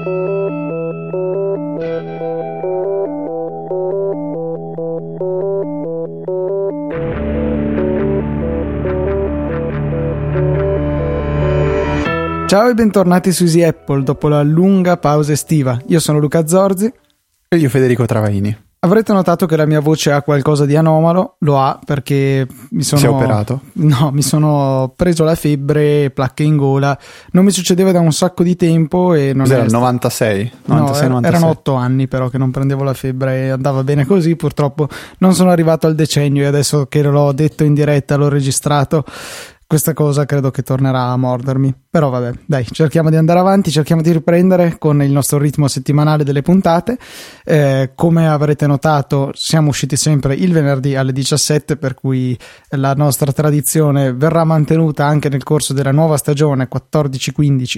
Ciao e bentornati su Easy Apple dopo la lunga pausa estiva. Io sono Luca Zorzi. E io Federico Travaini. Avrete notato che la mia voce ha qualcosa di anomalo, lo ha perché mi sono... Si è operato? No, mi sono preso la febbre, placche in gola, non mi succedeva da un sacco di tempo e non Cos'era, il 96? 96, no, 96. erano otto anni però che non prendevo la febbre e andava bene così, purtroppo non sono arrivato al decennio e adesso che l'ho detto in diretta, l'ho registrato, questa cosa credo che tornerà a mordermi. Però vabbè, dai, cerchiamo di andare avanti, cerchiamo di riprendere con il nostro ritmo settimanale delle puntate. Eh, come avrete notato, siamo usciti sempre il venerdì alle 17, per cui la nostra tradizione verrà mantenuta anche nel corso della nuova stagione 14-15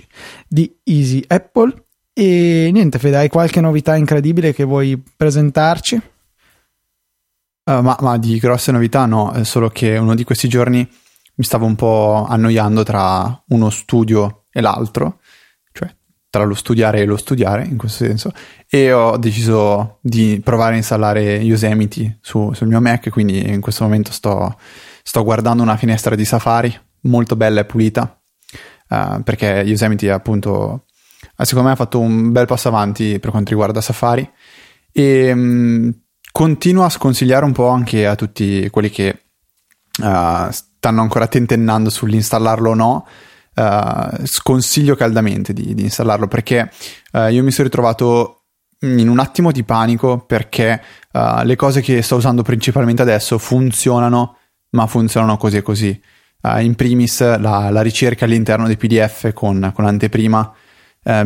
di Easy Apple. E niente, Fede, hai qualche novità incredibile che vuoi presentarci? Uh, ma, ma, di grosse novità no, è solo che uno di questi giorni mi stavo un po' annoiando tra uno studio e l'altro, cioè tra lo studiare e lo studiare in questo senso, e ho deciso di provare a installare Yosemite su, sul mio Mac, quindi in questo momento sto, sto guardando una finestra di Safari molto bella e pulita, uh, perché Yosemite appunto secondo me ha fatto un bel passo avanti per quanto riguarda Safari. E um, continuo a sconsigliare un po' anche a tutti quelli che uh, stanno ancora tentennando sull'installarlo o no, uh, sconsiglio caldamente di, di installarlo perché uh, io mi sono ritrovato in un attimo di panico perché uh, le cose che sto usando principalmente adesso funzionano, ma funzionano così e così. in primis la, la, ricerca all'interno dei PDF con, con anteprima.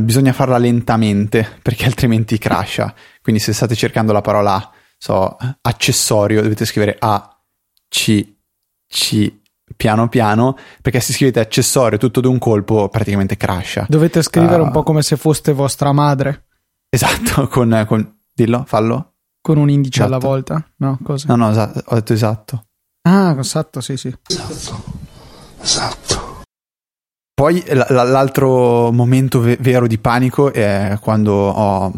bisogna farla lentamente perché altrimenti crasha. Quindi, se state cercando la parola so, accessorio, dovete scrivere A, C, C, piano piano, perché se scrivete accessorio tutto d'un colpo praticamente crasha. Dovete scrivere uh, un po' come se foste vostra madre. Esatto, con, con dillo, fallo. Con un indice esatto. alla volta? No, cosa? No, no, esatto, ho detto esatto. Ah, esatto, sì, sì. Esatto, esatto. Poi l- l'altro momento ve- vero di panico è quando ho,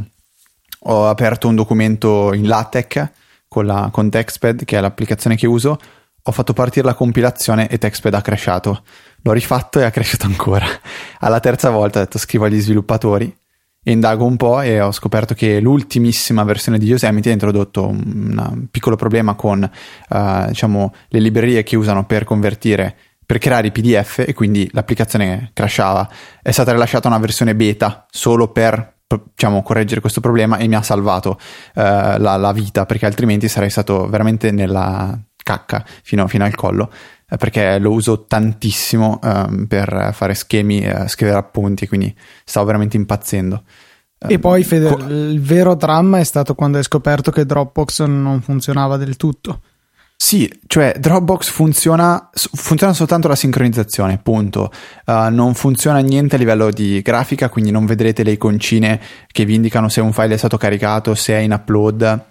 ho aperto un documento in LaTeX con, la, con TextPad, che è l'applicazione che uso, ho fatto partire la compilazione e TextPad ha crashato. L'ho rifatto e ha crashato ancora. Alla terza volta ho detto scrivo agli sviluppatori indago un po' e ho scoperto che l'ultimissima versione di Yosemite ha introdotto un piccolo problema con uh, diciamo, le librerie che usano per convertire per creare i PDF e quindi l'applicazione crashava. È stata rilasciata una versione beta solo per diciamo, correggere questo problema e mi ha salvato uh, la, la, vita perché altrimenti sarei stato veramente nella, cacca fino, fino al collo eh, perché lo uso tantissimo um, per fare schemi, uh, scrivere appunti, quindi stavo veramente impazzendo. E um, poi Fede, co- il vero dramma è stato quando hai scoperto che Dropbox non funzionava del tutto. Sì, cioè Dropbox funziona, funziona soltanto la sincronizzazione, punto. Uh, non funziona niente a livello di grafica, quindi non vedrete le iconcine che vi indicano se un file è stato caricato, se è in upload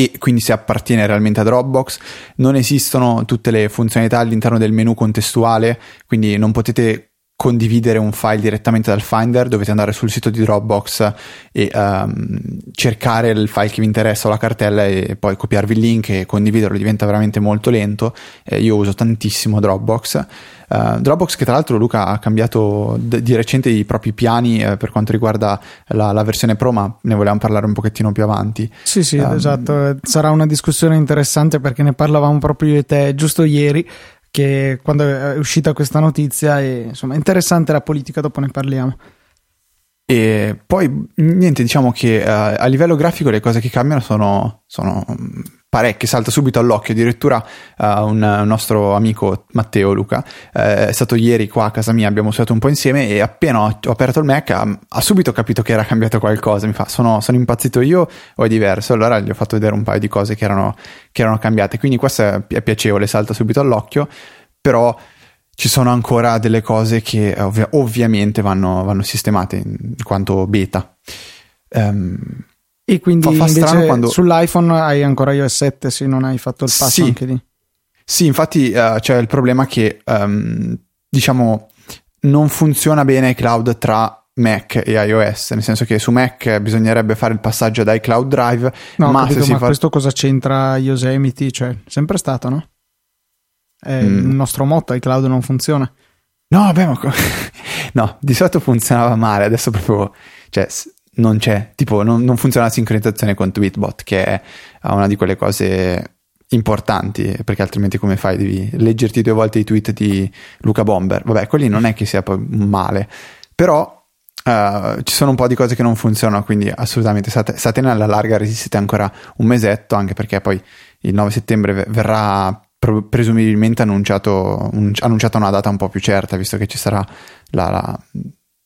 e quindi se appartiene realmente a Dropbox. Non esistono tutte le funzionalità all'interno del menu contestuale, quindi non potete condividere un file direttamente dal Finder, dovete andare sul sito di Dropbox e um, cercare il file che vi interessa o la cartella e poi copiarvi il link e condividerlo diventa veramente molto lento. Eh, io uso tantissimo Dropbox. Uh, Dropbox che tra l'altro Luca ha cambiato d- di recente i propri piani eh, per quanto riguarda la, la, versione Pro, ma ne volevamo parlare un pochettino più avanti. Sì, sì, um, esatto. Sarà una discussione interessante perché ne parlavamo proprio io e te giusto ieri che quando è uscita questa notizia e insomma interessante la politica, dopo ne parliamo. E poi niente, diciamo che uh, a livello grafico le cose che cambiano sono, sono parecchie, salta subito all'occhio. Addirittura uh, un, un, nostro amico Matteo Luca uh, è stato ieri qua a casa mia, abbiamo studiato un po' insieme e appena ho, ho aperto il Mac ha, ha, subito capito che era cambiato qualcosa. Mi fa: sono, sono, impazzito io o è diverso? Allora gli ho fatto vedere un paio di cose che erano, che erano cambiate. Quindi questo è, è piacevole, salta subito all'occhio, però ci sono ancora delle cose che ovvi- ovviamente vanno, vanno, sistemate in quanto beta. Um, e quindi fa, fa quando... sull'iPhone hai ancora iOS 7 se non hai fatto il passo sì. anche lì. Sì, infatti uh, c'è il problema che um, diciamo non funziona bene iCloud tra Mac e iOS, nel senso che su Mac bisognerebbe fare il passaggio ad iCloud Drive, No, ma capito, ma fa... questo cosa c'entra Yosemite? Cioè, sempre stato, no? È Mm. il nostro motto, iCloud non funziona. No, ma... co- no, di solito funzionava male, adesso proprio... Cioè, non c'è, tipo, non, non funziona la sincronizzazione con Tweetbot, che è una di quelle cose importanti, perché altrimenti come fai? Devi leggerti due volte i tweet di Luca Bomber. Vabbè, quelli non è che sia poi male, però eh, ci sono un po' di cose che non funzionano, quindi assolutamente state, statene alla larga, resistete ancora un mesetto, anche perché poi il 9 settembre ve- verrà pro- presumibilmente un- annunciata una data un po' più certa, visto che ci sarà la, la-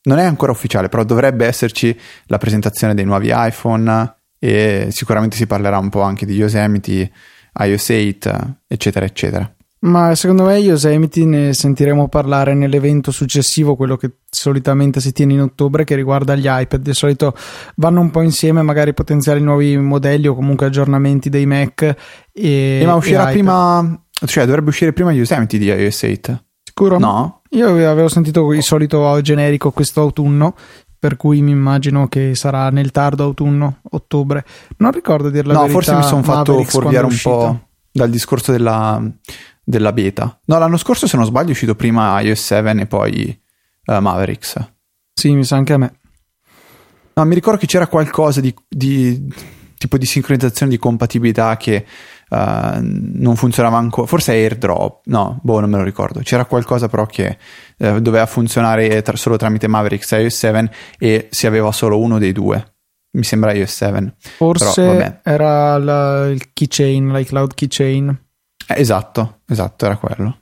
non è ancora ufficiale, però dovrebbe esserci la presentazione dei nuovi iPhone e sicuramente si parlerà un po' anche di Yosemite, iOS 8, eccetera, eccetera. Ma secondo me Yosemite ne sentiremo parlare nell'evento successivo, quello che solitamente si tiene in ottobre, che riguarda gli iPad. Di solito vanno un po' insieme, magari potenziali nuovi modelli o comunque aggiornamenti dei Mac. E, Eh, ma uscirà e prima, cioè dovrebbe uscire prima Yosemite di iOS 8? Sicuro? No? Io avevo sentito il solito generico questo autunno, per cui mi immagino che sarà nel tardo autunno, ottobre. Non ricordo di dir la no, verità. forse mi sono fatto fuorviare un po' dal discorso della, della beta. No, l'anno scorso, se non sbaglio, è uscito prima iOS 7 e poi eh, Mavericks. Sì, mi sa anche a me. No, mi ricordo che c'era qualcosa di, di- tipo di sincronizzazione di compatibilità che eh, non funzionava ancora. Forse AirDrop, no, boh, non me lo ricordo. C'era qualcosa però che eh, doveva funzionare tra- solo tramite Mavericks iOS 7 e si aveva solo uno dei due. Mi sembra iOS 7. Forse Però, era la- il keychain, l'iCloud keychain. Eh, esatto, esatto, era quello.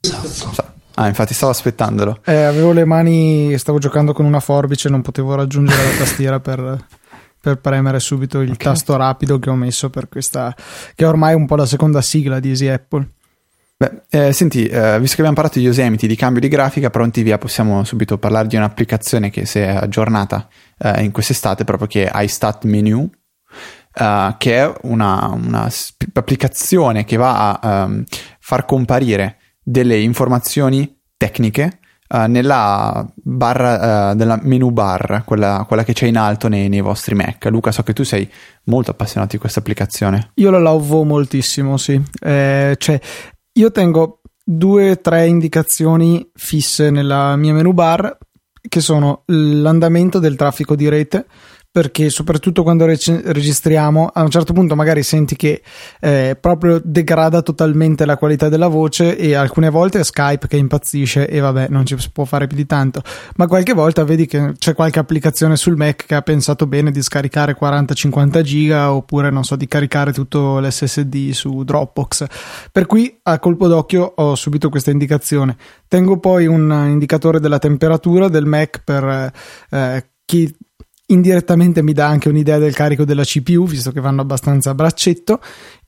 Esatto. Ah, infatti stavo aspettandolo. Eh, avevo le mani, stavo giocando con una forbice, non potevo raggiungere la tastiera per, per premere subito il Ok. tasto rapido che ho messo per questa, che è ormai un po' la seconda sigla di Easy Apple. Beh, eh, senti, eh, visto che abbiamo parlato di Yosemite, di cambio di grafica, pronti via, possiamo subito parlare di un'applicazione che si è aggiornata eh, in quest'estate, proprio che è iStat Menu, eh, che è una, una sp- applicazione che va a ehm, far comparire delle informazioni tecniche eh, nella barra eh, della menu bar, quella, quella che c'è in alto nei, nei vostri Mac. Luca, so che tu sei molto appassionato di questa applicazione. Io la lavo moltissimo, sì. Eh, cioè, io tengo due o tre indicazioni fisse nella mia menu bar che sono l'andamento del traffico di rete perché soprattutto quando rec- registriamo a un certo punto magari senti che eh, proprio degrada totalmente la qualità della voce e alcune volte è Skype che impazzisce e vabbè non ci si può fare più di tanto. Ma qualche volta vedi che c'è qualche applicazione sul Mac che ha pensato bene di scaricare 40-50 giga oppure non so di caricare tutto l'SSD su Dropbox. Per cui a colpo d'occhio ho subito questa indicazione. Tengo poi un indicatore della temperatura del Mac per eh, chi indirettamente mi dà anche un'idea del carico della CPU visto che vanno abbastanza a braccetto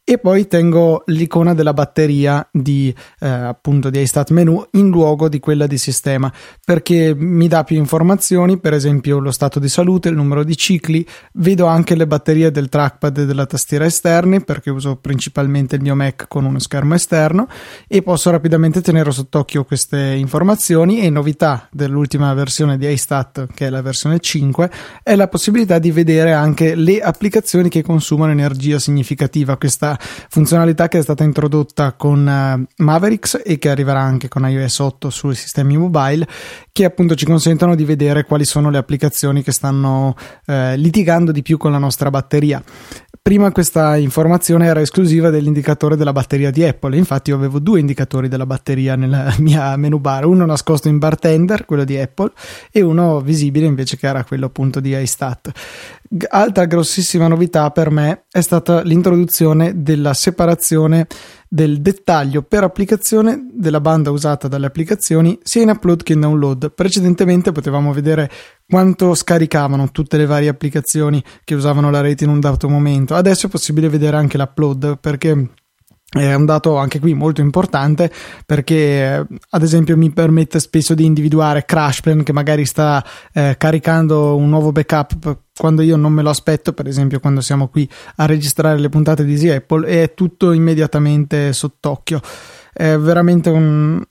e poi tengo l'icona della batteria di eh, appunto di iStat menu in luogo di quella di sistema perché mi dà più informazioni per esempio lo stato di salute il numero di cicli vedo anche le batterie del trackpad e della tastiera esterni perché uso principalmente il mio Mac con uno schermo esterno e posso rapidamente tenere sott'occhio queste informazioni e novità dell'ultima versione di iStat che è la versione 5 è la possibilità di vedere anche le applicazioni che consumano energia significativa questa funzionalità che è stata introdotta con eh, Mavericks e che arriverà anche con iOS 8 sui sistemi mobile che appunto ci consentono di vedere quali sono le applicazioni che stanno eh, litigando di più con la nostra batteria prima questa informazione era esclusiva dell'indicatore della batteria di Apple. Infatti, io avevo due indicatori della batteria nella mia menu bar: uno nascosto in bartender, quello di Apple, e uno visibile invece che era quello appunto di iStat. Altra grossissima novità per me è stata l'introduzione della separazione del dettaglio per applicazione della banda usata dalle applicazioni sia in upload che in download. Precedentemente potevamo vedere quanto scaricavano tutte le varie applicazioni che usavano la rete in un dato momento. Adesso è possibile vedere anche l'upload perché è un dato anche qui molto importante perché ad esempio mi permette spesso di individuare CrashPlan che magari sta eh, caricando un nuovo backup quando io non me lo aspetto, per esempio quando siamo qui a registrare le puntate di Easy Apple è tutto immediatamente sott'occhio. È veramente un-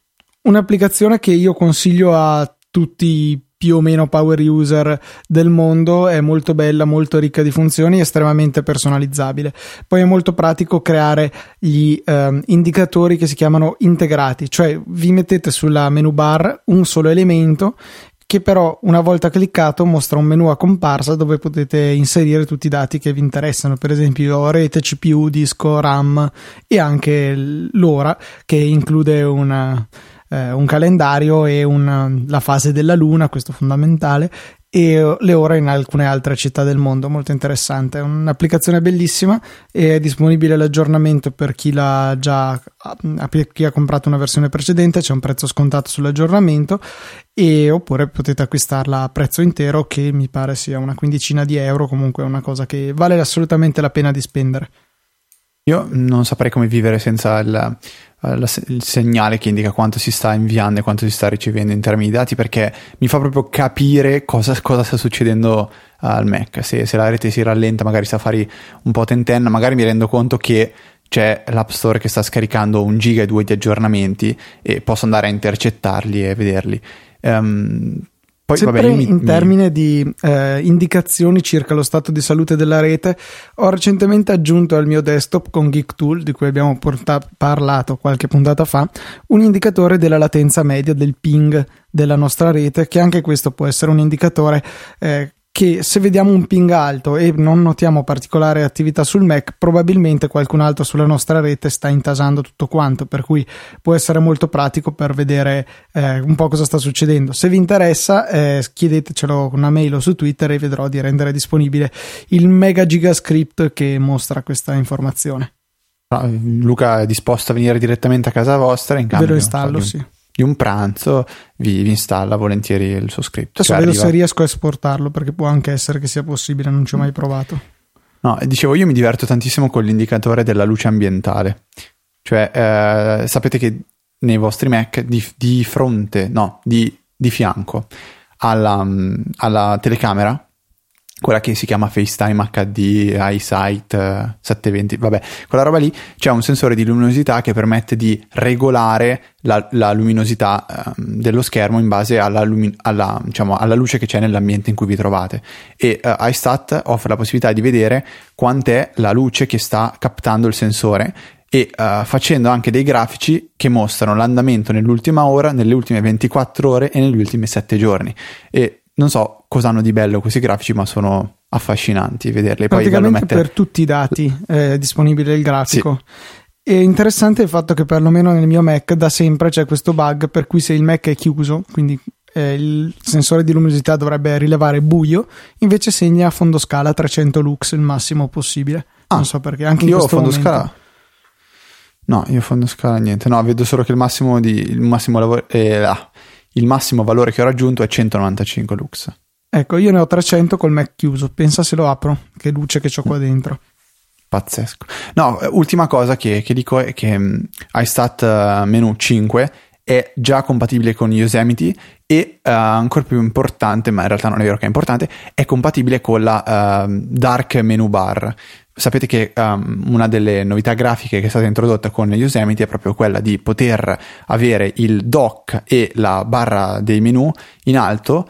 un'applicazione che io consiglio a tutti più o meno power user del mondo, è molto bella, molto ricca di funzioni, estremamente personalizzabile. Poi è molto pratico creare gli eh, indicatori che si chiamano integrati, cioè vi mettete sulla menu bar un solo elemento che però una volta cliccato mostra un menu a comparsa dove potete inserire tutti i dati che vi interessano, per esempio rete, CPU, disco, RAM e anche l'ora che include una, eh, un calendario e una, la fase della luna, questo fondamentale, e le ore in alcune altre città del mondo. Molto interessante. È un'applicazione bellissima e è disponibile l'aggiornamento per chi l'ha già chi ha comprato una versione precedente. C'è un prezzo scontato sull'aggiornamento e oppure potete acquistarla a prezzo intero che mi pare sia una quindicina di euro. Comunque è una cosa che vale assolutamente la pena di spendere. Io non saprei come vivere senza il, il segnale che indica quanto si sta inviando e quanto si sta ricevendo in termini di dati perché mi fa proprio capire cosa, cosa sta succedendo al Mac. Se, se, la rete si rallenta, magari Safari un po' tentenna, magari mi rendo conto che c'è l'App Store che sta scaricando un giga e due di aggiornamenti e posso andare a intercettarli e vederli. Um, poi, Sempre vabbè, mi, in termini mi... di eh, indicazioni circa lo stato di salute della rete, ho recentemente aggiunto al mio desktop con GeekTool, di cui abbiamo porta- parlato qualche puntata fa, un indicatore della latenza media del ping della nostra rete, che anche questo può essere un indicatore eh, che se vediamo un ping alto e non notiamo particolare attività sul Mac, probabilmente qualcun altro sulla nostra rete sta intasando tutto quanto, per cui può essere molto pratico per vedere eh, un po' cosa sta succedendo. Se vi interessa, eh, chiedetecelo con una mail o su Twitter e vedrò di rendere disponibile il mega giga script che mostra questa informazione. Ah, Luca è disposto a venire direttamente a casa vostra in cambio Ve lo installo, so, sì di un pranzo vi, vi, installa volentieri il suo script. Adesso vedo se riesco a esportarlo perché può anche essere che sia possibile, non ci ho mai provato. No, dicevo, io mi diverto tantissimo con l'indicatore della luce ambientale. Cioè, eh, sapete che nei vostri Mac di, di fronte, no, di, di fianco alla, alla telecamera quella che si chiama FaceTime HD EyeSight 720, vabbè, quella roba lì c'è un sensore di luminosità che permette di regolare la, la luminosità eh, dello schermo in base alla, lumi- alla, diciamo, alla, luce che c'è nell'ambiente in cui vi trovate e eh, iStat offre la possibilità di vedere quant'è la luce che sta captando il sensore e uh, facendo anche dei grafici che mostrano l'andamento nell'ultima ora, nelle ultime 24 ore e negli ultimi 7 giorni. E non so cosa hanno di bello questi grafici, ma sono affascinanti vederli. Poi Praticamente mettere... per tutti i dati è disponibile il grafico. Sì. È interessante il fatto che perlomeno nel mio Mac da sempre c'è questo bug per cui se il Mac è chiuso, quindi eh, il sensore di luminosità dovrebbe rilevare buio, invece segna a fondo scala 300 lux il massimo possibile. Ah, non so perché, anche in io questo fondo momento... scala. No, io fondo scala niente. No, vedo solo che il massimo, di, il massimo lavoro... Eh, ah, il massimo valore che ho raggiunto è 195 lux. Ecco, io ne ho 300 col Mac chiuso. Pensa se lo apro, che luce che ho qua dentro. Pazzesco. No, ultima cosa che, che dico è che um, iStat uh, menu 5 è già compatibile con Yosemite e uh, ancora più importante, ma in realtà non è vero che è importante, è compatibile con la uh, Dark Menu Bar. Sapete che um, una delle novità grafiche che è stata introdotta con Yosemite è proprio quella di poter avere il dock e la barra dei menu in alto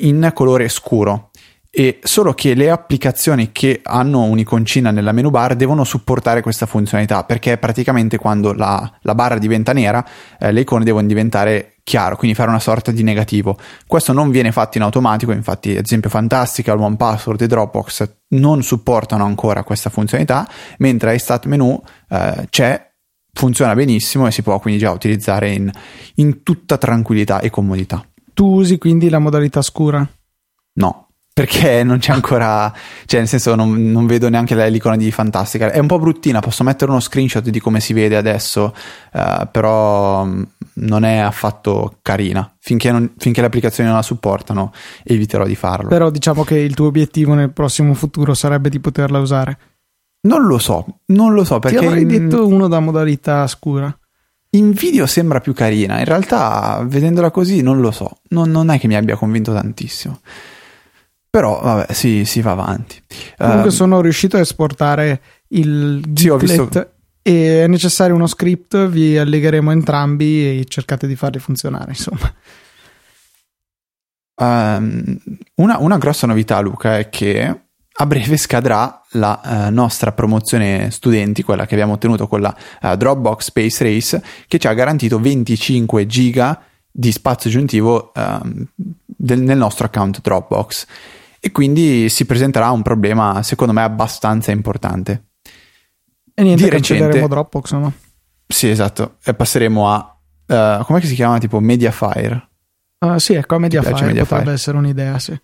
in colore scuro e solo che le applicazioni che hanno un'iconcina nella menu bar devono supportare questa funzionalità perché praticamente quando la, la barra diventa nera eh, le icone devono diventare chiaro, quindi fare una sorta di negativo. Questo non viene fatto in automatico, infatti ad esempio Fantastica, One Password e Dropbox non supportano ancora questa funzionalità, mentre iStat Menu eh, c'è, funziona benissimo e si può quindi già utilizzare in, in tutta tranquillità e comodità. Tu usi quindi la modalità scura? No, perché non c'è ancora, cioè nel senso non, non, vedo neanche l'icona di Fantastica. È un po' bruttina, posso mettere uno screenshot di come si vede adesso, uh, però mm, non è affatto carina. Finché, non, finché, le applicazioni non la supportano, eviterò di farlo. Però diciamo che il tuo obiettivo nel prossimo futuro sarebbe di poterla usare. Non lo so, non lo so perché... Ti avrei in... detto uno da modalità scura. In video sembra più carina, in realtà vedendola così non lo so, non, non è che mi abbia convinto tantissimo. Però vabbè, sì, si va avanti. Comunque uh, sono riuscito a esportare il sì, visto... e è necessario uno script, vi allegheremo entrambi e cercate di farli funzionare, insomma. Um, una, una, grossa novità, Luca, è che a breve scadrà la uh, nostra promozione studenti, quella che abbiamo ottenuto con la uh, Dropbox Space Race, che ci ha garantito 25 giga di spazio aggiuntivo uh, del, nel nostro account Dropbox. E quindi si presenterà un problema, secondo me, abbastanza importante. E niente, di cancelleremo Dropbox, no? Sì, esatto. E passeremo a... Uh, com'è che si chiama? Tipo Mediafire. Uh, sì, ecco, Mediafire, Mediafire potrebbe essere un'idea, sì.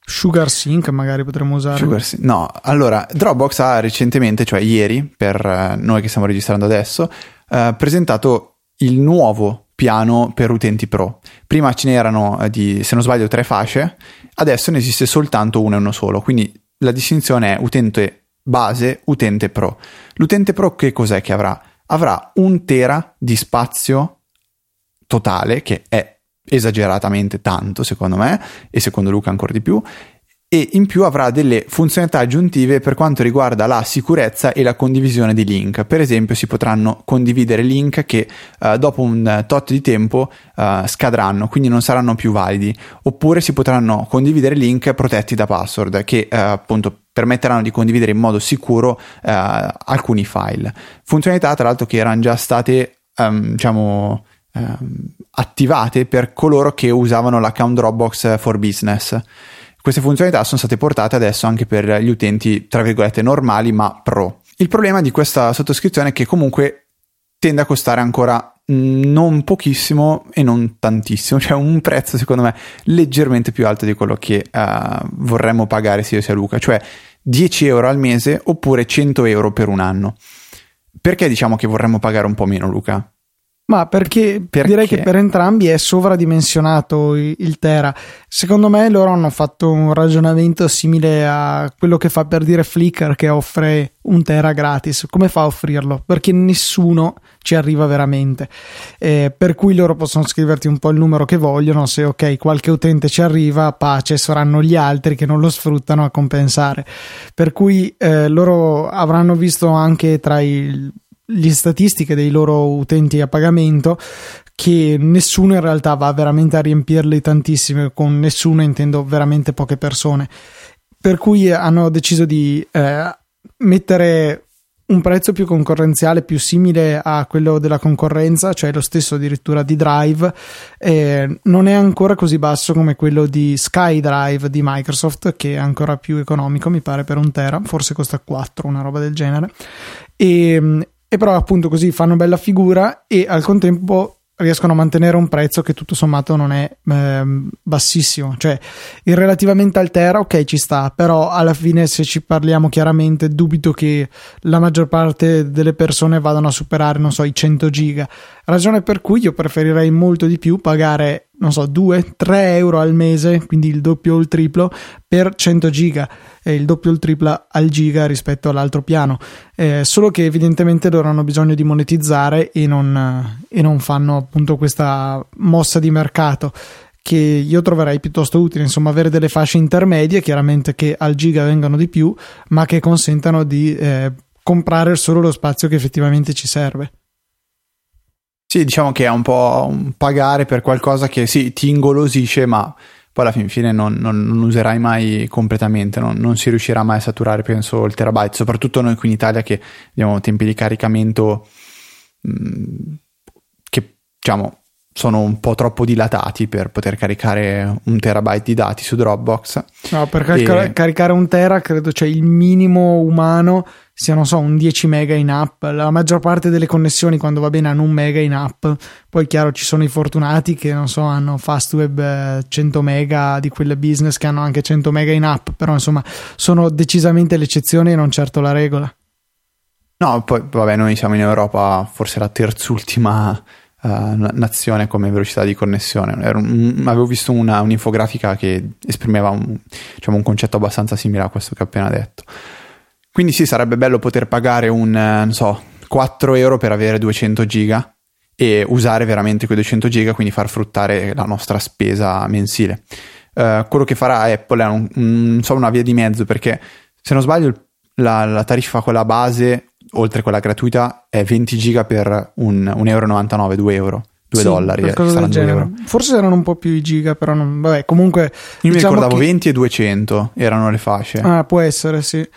Sugar Sync magari potremmo usare. Sugar Sync. No, allora, Dropbox ha recentemente, cioè ieri, per uh, noi che stiamo registrando adesso, uh, presentato il nuovo piano per utenti pro. Prima ce n'erano, uh, di, se non sbaglio, tre fasce, adesso ne esiste soltanto uno e uno solo. Quindi la distinzione è utente base, utente pro. L'utente pro che cos'è che avrà? Avrà un tera di spazio totale, che è esageratamente tanto secondo me e secondo Luca ancora di più e in più avrà delle funzionalità aggiuntive per quanto riguarda la sicurezza e la condivisione di link. Per esempio, si potranno condividere link che uh, dopo un tot di tempo uh, scadranno, quindi non saranno più validi, oppure si potranno condividere link protetti da password che uh, appunto permetteranno di condividere in modo sicuro alcuni file. Funzionalità tra l'altro che erano già state um, diciamo ehm, attivate per coloro che usavano l'account Dropbox for Business. Queste funzionalità sono state portate adesso anche per gli utenti, tra virgolette, normali ma pro. Il problema di questa sottoscrizione è che comunque tende a costare ancora non pochissimo e non tantissimo, cioè un prezzo secondo me leggermente più alto di quello che uh, vorremmo pagare sia io sia Luca, cioè 10 euro al mese oppure 100 euro per un anno. Perché diciamo che vorremmo pagare un po' meno Luca? Ma perché, perché, direi che per entrambi è sovradimensionato il Tera. Secondo me loro hanno fatto un ragionamento simile a quello che fa per dire Flickr che offre un Tera gratis. Come fa a offrirlo? Perché nessuno ci arriva veramente. Eh, per cui loro possono scriverti un po' il numero che vogliono. Se ok, qualche utente ci arriva, pace, saranno gli altri che non lo sfruttano a compensare. Per cui eh, loro avranno visto anche tra i le statistiche dei loro utenti a pagamento che nessuno in realtà va veramente a riempirli tantissime con nessuno intendo veramente poche persone per cui hanno deciso di eh, mettere un prezzo più concorrenziale, più simile a quello della concorrenza, cioè lo stesso addirittura di Drive, eh, non è ancora così basso come quello di SkyDrive di Microsoft, che è ancora più economico, mi pare per un tera, forse costa 4, una roba del genere. E, e però appunto così fanno bella figura e al contempo riescono a mantenere un prezzo che tutto sommato non è eh, bassissimo. Cioè il relativamente al Tera ok ci sta però alla fine se ci parliamo chiaramente dubito che la maggior parte delle persone vadano a superare non so i 100 giga. Ragione per cui io preferirei molto di più pagare non so 2-3 euro al mese quindi il doppio o il triplo per 100 giga è il doppio o il triplo al giga rispetto all'altro piano. Eh, solo che evidentemente loro hanno bisogno di monetizzare e non, e non fanno appunto questa mossa di mercato che io troverei piuttosto utile, insomma, avere delle fasce intermedie, chiaramente che al giga vengano di più, ma che consentano di eh, comprare solo lo spazio che effettivamente ci serve. Sì, diciamo che è un po' un pagare per qualcosa che sì, ti ingolosisce, ma poi alla fin fine non, non, non userai mai completamente, non, non, si riuscirà mai a saturare, penso, il terabyte, soprattutto noi qui in Italia che abbiamo tempi di caricamento mh, mm, che diciamo sono un po' troppo dilatati per poter caricare un terabyte di dati su Dropbox. No, per e... caricare un tera credo c'è il minimo umano sia non so un 10 mega in app la maggior parte delle connessioni quando va bene hanno un mega in app poi chiaro ci sono i fortunati che non so hanno Fastweb 100 eh, mega di quelle business che hanno anche 100 mega in app però insomma sono decisamente l'eccezione e non certo la regola no poi vabbè noi siamo in Europa forse la terzultima Uh, nazione come velocità di connessione. Un, avevo visto una, un'infografica che esprimeva un, diciamo, un concetto abbastanza simile a questo che ho appena detto. Quindi sì, sarebbe bello poter pagare un, eh, non so, 4 euro per avere 200 giga e usare veramente quei 200 giga, quindi far fruttare la nostra spesa mensile. Uh, quello che farà Apple è un, un, so, una via di mezzo perché se non sbaglio la, la, tariffa quella base oltre quella gratuita è 20 giga per un, 1,99 euro 2 euro 2 Sì, dollari. eh. Forse erano un po' più i giga, però non, vabbè, comunque Io mi diciamo ricordavo che- 20 e 200 erano le fasce. Ah, può essere, sì.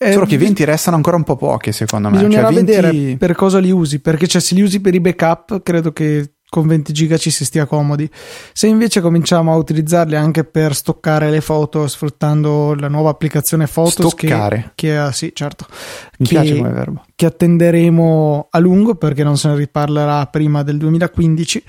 Eh, Solo che 20 restano ancora un po' poche, secondo me. Bisognerà Cioè, 20 vedere per cosa li usi, perché cioè, se li usi per i backup, credo che con 20 giga ci si stia comodi. Se invece cominciamo a utilizzarli anche per stoccare le foto sfruttando la nuova applicazione Photos che, Stoccare. che ah, sì, certo, Mi che- piace come verbo. che attenderemo a lungo perché non se ne riparlerà prima del 2015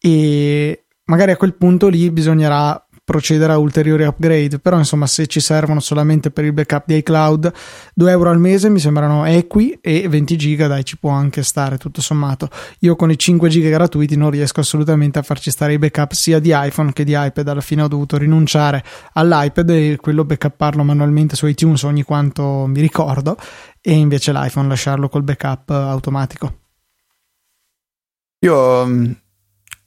e magari a quel punto lì bisognerà procedere a ulteriori upgrade però insomma se ci servono solamente per il backup di iCloud 2 euro al mese mi sembrano equi e 20 giga dai ci può anche stare tutto sommato. Io con i 5 giga gratuiti non riesco assolutamente a farci stare i backup sia di iPhone che di iPad. Alla fine ho dovuto rinunciare all'iPad e quello backupparlo manualmente su iTunes ogni quanto mi ricordo e invece l'iPhone lasciarlo col backup automatico. Io mh,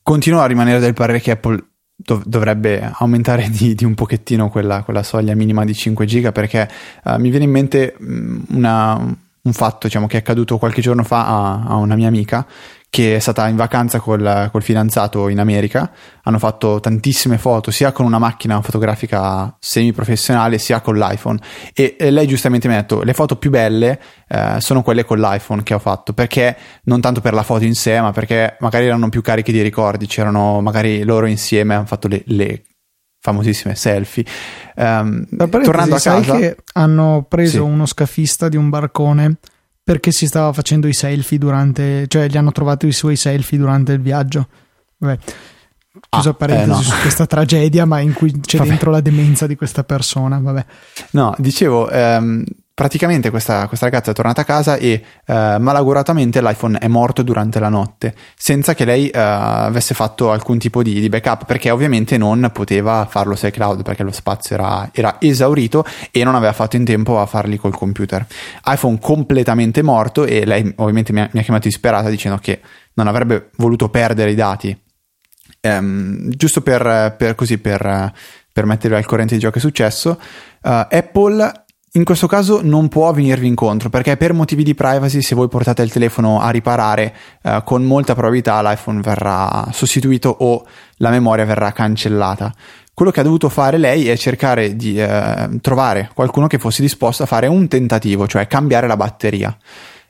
continuo a rimanere del parere che Apple dov- dovrebbe aumentare di, di un pochettino quella, quella soglia minima di 5 giga perché eh, mi viene in mente mh, una- un fatto diciamo, che è accaduto qualche giorno fa a, a una mia amica che è stata in vacanza col, col fidanzato in America, hanno fatto tantissime foto sia con una macchina fotografica semi-professionale sia con l'iPhone. E, e lei giustamente mi ha detto le foto più belle eh, sono quelle con l'iPhone che ho fatto perché non tanto per la foto in sé ma perché magari erano più cariche di ricordi c'erano magari loro insieme hanno fatto le, le famosissime selfie. Parentesi, tornando a sai casa che hanno preso Sì. uno scafista di un barcone perché si stava facendo i selfie durante, cioè gli hanno trovato i suoi selfie durante il viaggio. Vabbè, chiusa Ah, parentesi eh, no. su questa tragedia, ma in cui c'è Vabbè. dentro la demenza di questa persona. Vabbè. No, dicevo, ehm, praticamente questa, questa ragazza è tornata a casa e eh, malauguratamente l'iPhone è morto durante la notte, senza che lei eh, avesse fatto alcun tipo di, di backup, perché ovviamente non poteva farlo su iCloud, perché lo spazio era, era esaurito e non aveva fatto in tempo a farli col computer. iPhone completamente morto e lei ovviamente mi ha, mi ha chiamato disperata dicendo che non avrebbe voluto perdere i dati Ehm, giusto per, per così per, per mettervi al corrente di ciò che è successo, eh, Apple in questo caso non può venirvi incontro perché per motivi di privacy se voi portate il telefono a riparare eh, con molta probabilità l'iPhone verrà sostituito o la memoria verrà cancellata. Quello che ha dovuto fare lei è cercare di eh, trovare qualcuno che fosse disposto a fare un tentativo, cioè cambiare la batteria.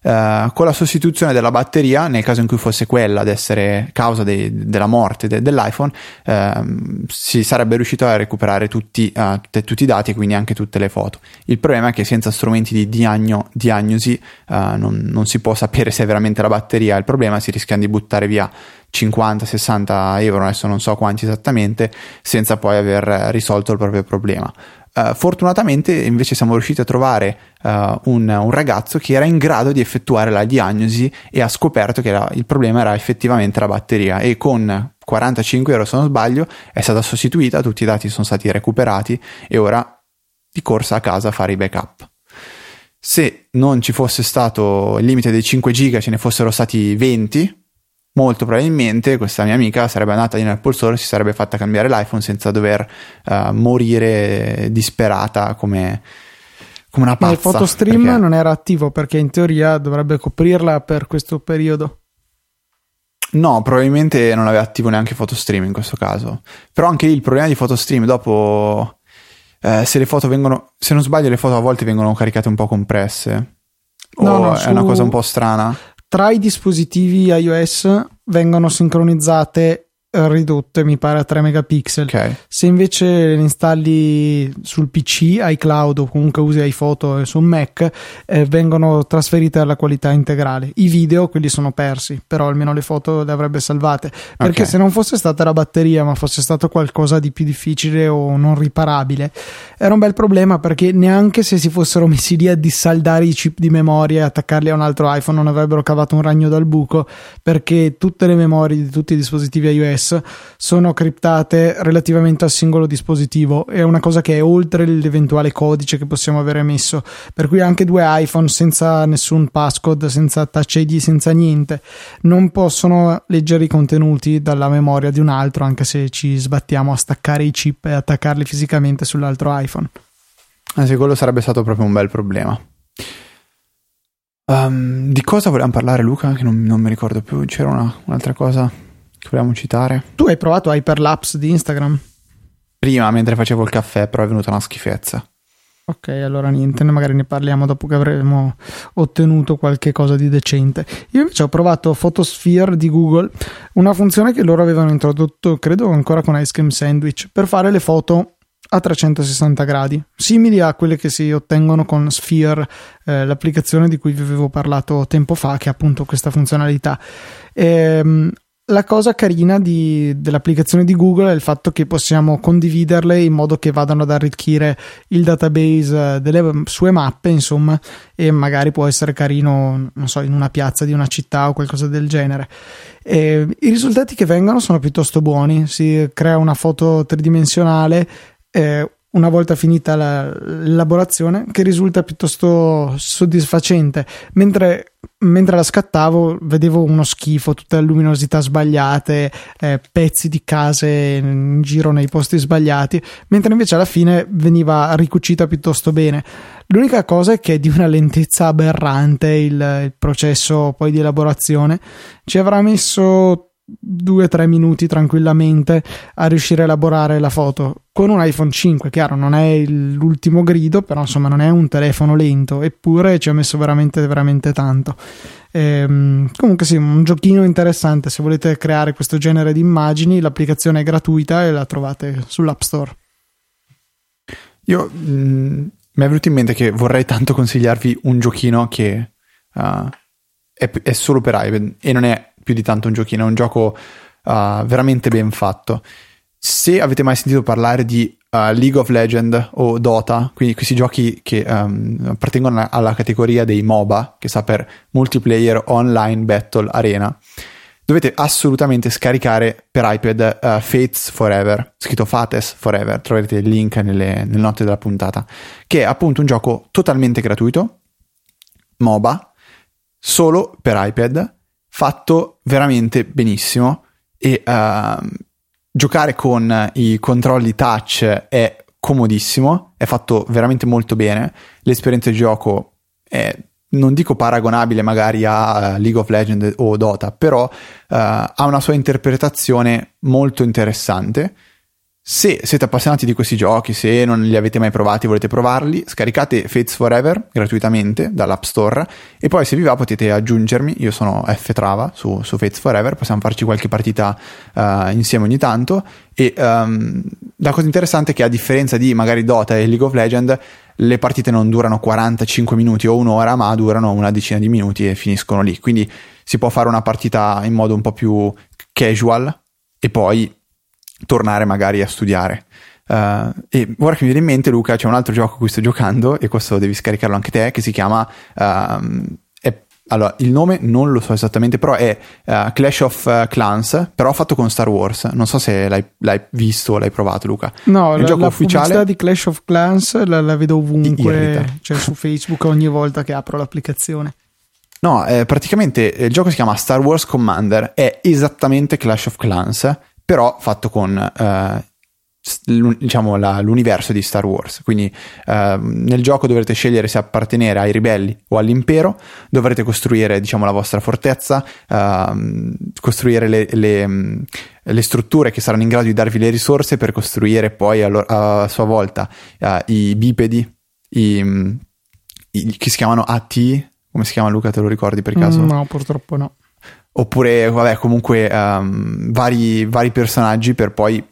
Eh, con la sostituzione della batteria, nel caso in cui fosse quella ad essere causa dei- della morte de- dell'iPhone, ehm, si sarebbe riuscito a recuperare tutti, eh, tutte- tutti i dati e quindi anche tutte le foto. Il problema è che senza strumenti di diagno- diagnosi eh, non, non si può sapere se è veramente la batteria il problema, si rischiano di buttare via 50-60 euro, adesso non so quanti esattamente, senza poi aver risolto il proprio problema. Eh, fortunatamente invece siamo riusciti a trovare eh, un, un ragazzo che era in grado di effettuare la diagnosi e ha scoperto che la- il problema era effettivamente la batteria e con 45 euro se non sbaglio è stata sostituita, tutti i dati sono stati recuperati e ora di corsa a casa a fare i backup. Se non ci fosse stato il limite dei 5 giga, ce ne fossero stati 20, molto probabilmente questa mia amica sarebbe andata in Apple Store e si sarebbe fatta cambiare l'iPhone senza dover eh, morire disperata come, come una Ma pazza. il photostream perché- non era attivo perché in teoria dovrebbe coprirla per questo periodo. No, probabilmente non aveva attivo neanche photostream in questo caso. Però anche lì il problema di photostream dopo eh, se le foto vengono se non sbaglio le foto a volte vengono caricate un po' compresse. No, o no, è su- una cosa un po' strana. Tra i dispositivi iOS vengono sincronizzate ridotte, mi pare a 3 megapixel. Ok. Se invece le installi sul PC, iCloud o comunque usi iPhoto su un Mac, eh, vengono trasferite alla qualità integrale. I video, quelli sono persi, però almeno le foto le avrebbe salvate. Perché Ok. se non fosse stata la batteria, ma fosse stato qualcosa di più difficile o non riparabile, era un bel problema perché neanche se si fossero messi lì a dissaldare i chip di memoria e attaccarli a un altro iPhone non avrebbero cavato un ragno dal buco perché tutte le memorie di tutti i dispositivi iOS sono criptate relativamente al singolo dispositivo è una cosa che è oltre l'eventuale codice che possiamo avere messo per cui anche due iPhone senza nessun passcode senza touch ID senza niente non possono leggere i contenuti dalla memoria di un altro anche se ci sbattiamo a staccare i chip e attaccarli fisicamente sull'altro iPhone Anzi, quello sarebbe stato proprio un bel problema. Ehm, di cosa volevamo parlare, Luca? Che non, non mi ricordo più. C'era una- un'altra cosa che volevamo citare? Tu hai provato Hyperlapse di Instagram? Prima, mentre facevo il caffè, però è venuta una schifezza. Ok, allora niente, magari ne parliamo dopo che avremo ottenuto qualche cosa di decente. Io invece ho provato Photosphere di Google, una funzione che loro avevano introdotto, credo ancora con Ice Cream Sandwich, per fare le foto a 360 gradi, simili a quelle che si ottengono con Sphere, eh, l'applicazione di cui vi avevo parlato tempo fa, che ha appunto questa funzionalità. Ehm, la cosa carina di, dell'applicazione di Google è il fatto che possiamo condividerle in modo che vadano ad arricchire il database eh, delle sue mappe, insomma, e magari può essere carino, non so, in una piazza di una città o qualcosa del genere. E I risultati che vengono sono piuttosto buoni, si crea una foto tridimensionale. Eh, una volta finita la, l'elaborazione che risulta piuttosto soddisfacente. Mentre, mentre, la scattavo vedevo uno schifo tutte luminosità sbagliate eh, pezzi di case in giro nei posti sbagliati mentre invece alla fine veniva ricucita piuttosto bene. L'unica cosa è che è di una lentezza aberrante il, il processo poi di elaborazione. Ci avrà messo 2-3 minuti tranquillamente a riuscire a elaborare la foto con un iPhone 5 chiaro non è l'ultimo grido però insomma non è un telefono lento eppure ci ha messo veramente veramente tanto. Ehm, comunque sì un giochino interessante. Se volete creare questo genere di immagini l'applicazione è gratuita e la trovate sull'App Store. Io mh, mm, mi è venuto in mente che vorrei tanto consigliarvi un giochino che uh, è, è solo per iPad e non è più di tanto un giochino, è un gioco uh, veramente ben fatto. Se avete mai sentito parlare di uh, League of Legends o Dota, quindi questi giochi che um, appartengono alla categoria dei MOBA, che sta per Multiplayer Online Battle Arena, dovete assolutamente scaricare per iPad uh, Fates Forever, scritto Fates Forever, troverete il link nelle, nelle note della puntata, che è appunto un gioco totalmente gratuito, MOBA, solo per iPad, fatto veramente benissimo e uh, giocare con i controlli touch è comodissimo, è fatto veramente molto bene, l'esperienza di gioco è non dico paragonabile magari a uh, League of Legends o Dota, però uh, ha una sua interpretazione molto interessante se siete appassionati di questi giochi, se non li avete mai provati e volete provarli, scaricate Fates Forever gratuitamente dall'App Store e poi se vi va potete aggiungermi, io sono F Trava su, su Fates Forever, possiamo farci qualche partita uh, insieme ogni tanto. E um, la cosa interessante è che a differenza di magari Dota e League of Legends le partite non durano 45 minuti o un'ora ma durano una decina di minuti e finiscono lì, quindi si può fare una partita in modo un po' più casual e poi tornare magari a studiare. Uh, e ora che mi viene in mente, Luca, c'è un altro gioco a cui sto giocando, e questo devi scaricarlo anche te, che si chiama. Uh, è, allora, il nome non lo so esattamente, però è uh, Clash of Clans, però fatto con Star Wars. Non so se l'hai, l'hai visto o l'hai provato, Luca. No, il la, gioco la ufficiale di Clash of Clans la, la vedo ovunque, cioè su Facebook ogni volta che apro l'applicazione. No, eh, praticamente il gioco si chiama Star Wars Commander, è esattamente Clash of Clans, però fatto con eh, diciamo la, l'universo di Star Wars. Quindi eh, nel gioco dovrete scegliere se appartenere ai ribelli o all'impero, dovrete costruire diciamo la vostra fortezza, eh, costruire le, le, le, strutture che saranno in grado di darvi le risorse per costruire poi a, a sua volta eh, i bipedi, i, i, che si chiamano AT, come si chiama Luca, te lo ricordi per caso? No, purtroppo no oppure vabbè comunque um, vari, vari, personaggi per poi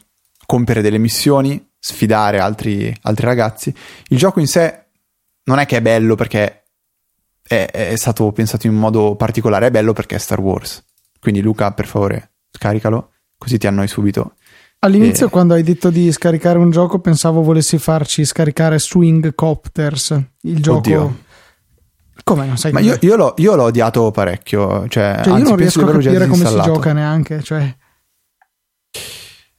compiere delle missioni, sfidare altri, altri, ragazzi. Il gioco in sé non è che è bello perché è, è, stato pensato in modo particolare, è bello perché è Star Wars. Quindi Luca, per favore, scaricalo, così ti annoi subito. All'inizio, e... quando hai detto di scaricare un gioco, pensavo volessi farci scaricare Swing Copters, il gioco Oddio. Come non sai Ma io, io, l'ho, io, l'ho, odiato parecchio. Cioè, cioè anzi, io non riesco a capire come si gioca neanche. Cioè.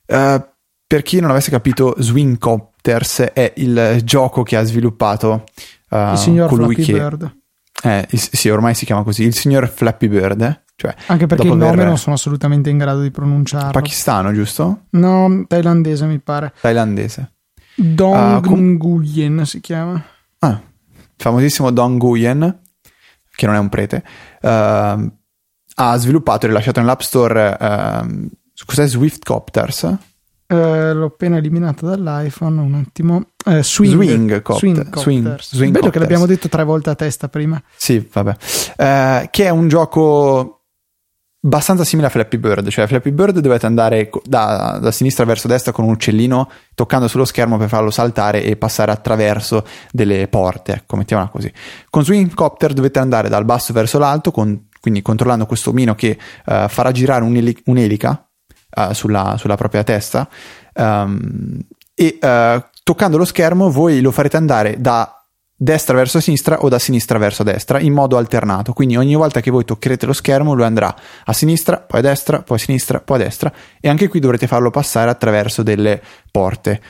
Uh, per chi non avesse capito, Swingcopters è il gioco che ha sviluppato uh, il signor Flappy che, Bird. Eh, il, sì, ormai si chiama così, il signor Flappy Bird. Eh? Cioè, Anche perché il nome aver... non sono assolutamente in grado di pronunciarlo. Pakistano, giusto? No, thailandese mi pare. Thailandese. Dong uh, com- Nguyen si chiama. Ah, famosissimo Don Nguyen, che non è un prete, uh, ha sviluppato e rilasciato nell'App Store uh, cos'è Swiftcopters? Eh, l'ho appena eliminato dall'iPhone, un attimo. Eh, swing, Swing Copter. Swing Swing- Copters. Swing Bello che l'abbiamo detto tre volte a testa prima. Sì, vabbè. Eh, che è un gioco abbastanza simile a Flappy Bird. Cioè, Flappy Bird dovete andare da, da sinistra verso destra con un uccellino, toccando sullo schermo per farlo saltare e passare attraverso delle porte. Ecco, mettiamola così. Con Swing Copter dovete andare dal basso verso l'alto, con- quindi controllando questo omino che eh, farà girare un'eli- un'elica eh, sulla, sulla propria testa. ehm, e eh, toccando lo schermo voi lo farete andare da destra verso sinistra o da sinistra verso destra in modo alternato. Quindi ogni volta che voi toccherete lo schermo lui andrà a sinistra, poi a destra, poi a sinistra, poi a destra e anche qui dovrete farlo passare attraverso delle porte.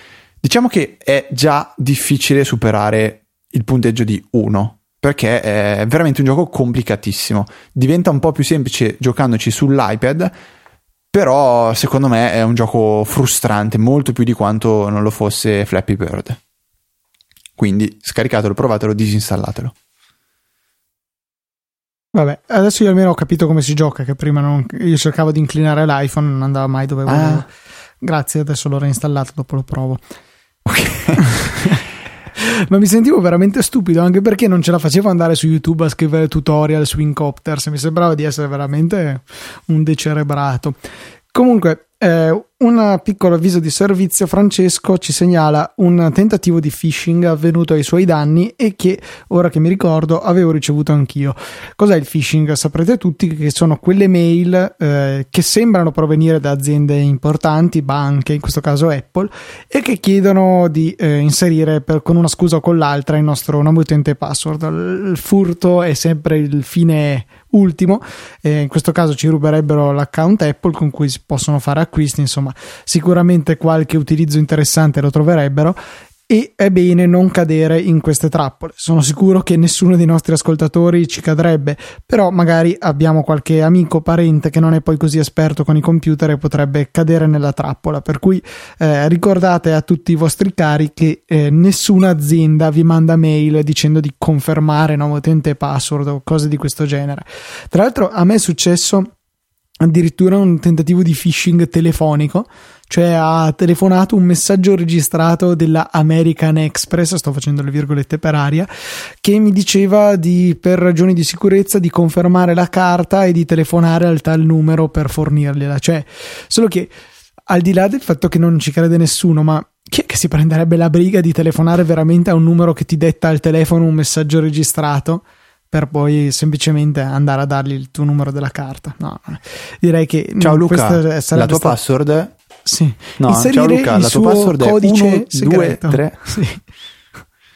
Diciamo che è già difficile superare il punteggio di 1 perché è veramente un gioco complicatissimo. Diventa un po' più semplice giocandoci sull'iPad, però secondo me è un gioco frustrante molto più di quanto non lo fosse Flappy Bird. Quindi scaricatelo, provatelo, disinstallatelo. Vabbè, adesso io almeno ho capito come si gioca, che prima non- io cercavo di inclinare l'iPhone, non andava mai dove volevo. Ah. Grazie, adesso l'ho reinstallato, dopo lo provo. Ma mi sentivo veramente stupido anche perché non ce la facevo andare su YouTube a scrivere tutorial su Incopters. Mi sembrava di essere veramente un decerebrato. Comunque, eh, un piccolo avviso di servizio: Francesco ci segnala un tentativo di phishing avvenuto ai suoi danni e che ora che mi ricordo avevo ricevuto anch'io. Cos'è il phishing? Saprete tutti che sono quelle mail eh, che sembrano provenire da aziende importanti, banche, in questo caso Apple, e che chiedono di eh, inserire per- con una scusa o con l'altra il nostro nome utente password. Il furto è sempre il fine ultimo, eh, in questo caso ci ruberebbero l'account Apple con cui si possono fare acquisti, insomma, sicuramente qualche utilizzo interessante lo troverebbero. E è bene non cadere in queste trappole. Sono sicuro che nessuno dei nostri ascoltatori ci cadrebbe, però magari abbiamo qualche amico, parente che non è poi così esperto con i computer e potrebbe cadere nella trappola. Per cui eh, ricordate a tutti i vostri cari che eh, nessuna azienda vi manda mail dicendo di confermare nome utente e password o cose di questo genere. Tra l'altro, a me è successo addirittura un tentativo di phishing telefonico, cioè ha telefonato un messaggio registrato della American Express, sto facendo le virgolette per aria, che mi diceva di per ragioni di sicurezza di confermare la carta e di telefonare al tal numero per fornirgliela, cioè solo che al di là del fatto che non ci crede nessuno, ma chi è che si prenderebbe la briga di telefonare veramente a un numero che ti detta al telefono un messaggio registrato? Per poi semplicemente andare a dargli il tuo numero della carta. No, direi che Ciao mm, Luca, questa la tua stata- password sì. No, inserire ciao Luca, il la tua password è codice 1, 2, segreto. 3. Sì.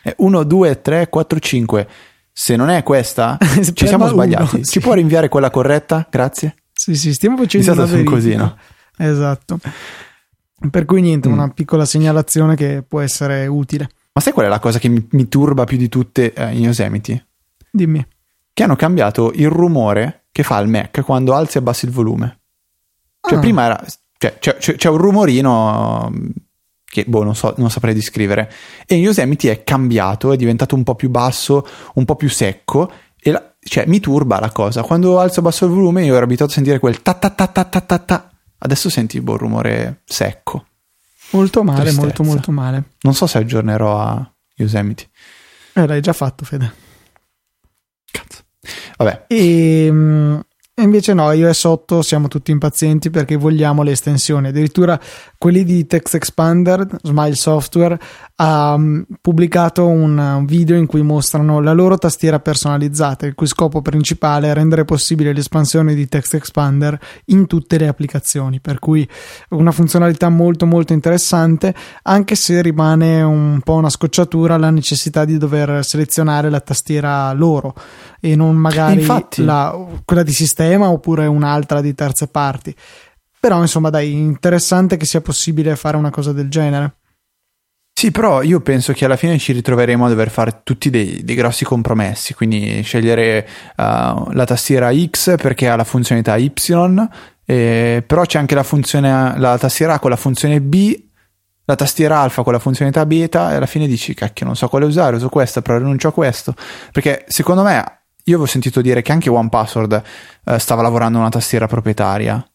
è 1, 2, 3, 4, 5. Se non è questa, ci siamo uno, sbagliati. sì. Ci può rinviare quella corretta? Grazie. sì, sì, stiamo facendo una sono così, verifica. no? Esatto. Per cui niente, Mm. una piccola segnalazione che può essere utile. Ma sai qual è la cosa che mi, mi turba più di tutte eh, in Yosemite? Dimmi. Che hanno cambiato il rumore che fa il Mac quando alzi e abbassi il volume. Cioè, Ah. prima era. Cioè, c'è, c'è- c'è un rumorino mm, che, boh, non, so, non saprei descrivere. E in Yosemite è cambiato, è diventato un po' più basso, un po' più secco. E la- cioè, mi turba la cosa. Quando alzo e abbasso il volume, io ero abituato a sentire quel ta ta ta ta ta ta ta. Adesso senti boh, il rumore secco. Molto male, Tristezza. molto molto male. Non so se aggiornerò a Yosemite. Eh, l'hai già fatto, Fede. Vabbè, E mm, e invece no, iOS 8 siamo tutti impazienti perché vogliamo le estensioni. Addirittura quelli di Text Expander, Smile Software, ha mm, pubblicato un, video in cui mostrano la loro tastiera personalizzata, il cui scopo principale è rendere possibile l'espansione di Text Expander in tutte le applicazioni. Per cui una funzionalità molto molto interessante, anche se rimane un po' una scocciatura la necessità di dover selezionare la tastiera loro e non magari la- quella di sistema oppure un'altra di terze parti. Però insomma dai, interessante che sia possibile fare una cosa del genere. Sì, però io penso che alla fine ci ritroveremo a dover fare tutti dei, dei grossi compromessi, quindi scegliere uh, la tastiera X perché ha la funzionalità Y, eh, però c'è anche la, funzione, la tastiera A con la funzione B, la tastiera alfa con la funzionalità beta e alla fine dici cacchio non so quale usare, uso questa però rinuncio a questo, perché secondo me io avevo sentito dire che anche OnePassword eh, stava lavorando una tastiera proprietaria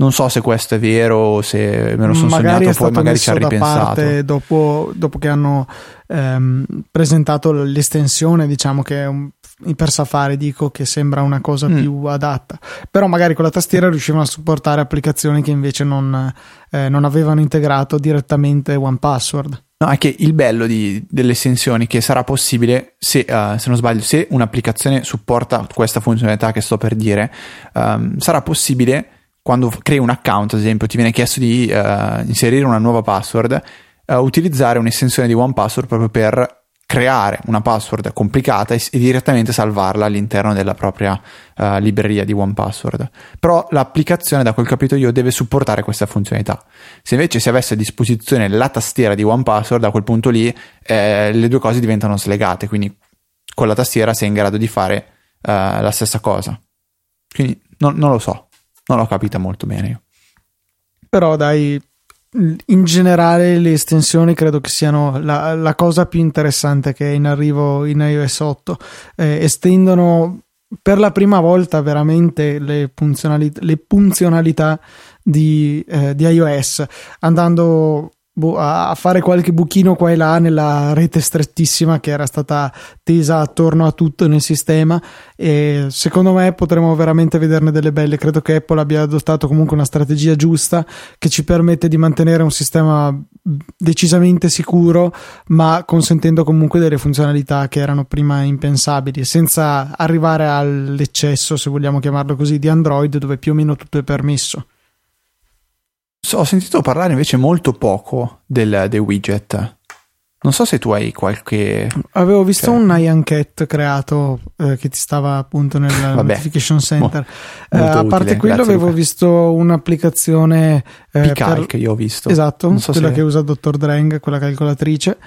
Non so se questo è vero o se me lo sono magari sognato, poi magari ci ha ripensato. Dopo, dopo, che hanno ehm, presentato l'estensione, diciamo che è un, per Safari dico che sembra una cosa mm. più adatta. Però magari con la tastiera riuscivano a supportare applicazioni che invece non, eh, non avevano integrato direttamente One Password. No, è che il bello di, delle estensioni che sarà possibile se, uh, se non sbaglio, se un'applicazione supporta questa funzionalità che sto per dire, um, sarà possibile quando crei un account, ad esempio, ti viene chiesto di uh, inserire una nuova password, uh, utilizzare un'estensione di OnePassword proprio per creare una password complicata e, e direttamente salvarla all'interno della propria uh, libreria di OnePassword. Però l'applicazione, da quel capito io, deve supportare questa funzionalità. Se invece si avesse a disposizione la tastiera di OnePassword, a quel punto lì eh, le due cose diventano slegate, quindi con la tastiera sei in grado di fare la stessa cosa. Quindi non, non lo so non l'ho capita molto bene io. Però dai, in generale le estensioni credo che siano la, la cosa più interessante che è in arrivo in iOS 8. Eh, estendono per la prima volta veramente le, funzionalità, le funzionalità di, eh, di iOS, andando boh, a fare qualche buchino qua e là nella rete strettissima che era stata tesa attorno a tutto nel sistema. E secondo me potremo veramente vederne delle belle. Credo che Apple abbia adottato comunque una strategia giusta che ci permette di mantenere un sistema decisamente sicuro ma consentendo comunque delle funzionalità che erano prima impensabili senza arrivare all'eccesso se vogliamo chiamarlo così di Android dove più o meno tutto è permesso ho sentito parlare invece molto poco del, dei widget. Non so se tu hai qualche. Avevo visto cioè... un Nyan Cat creato eh, che ti stava appunto nel Vabbè, Notification Center. Mo, eh, a parte quello, avevo visto un'applicazione. Eh, per... che io ho visto. Esatto, so quella se... che usa Dr. Drang, quella calcolatrice.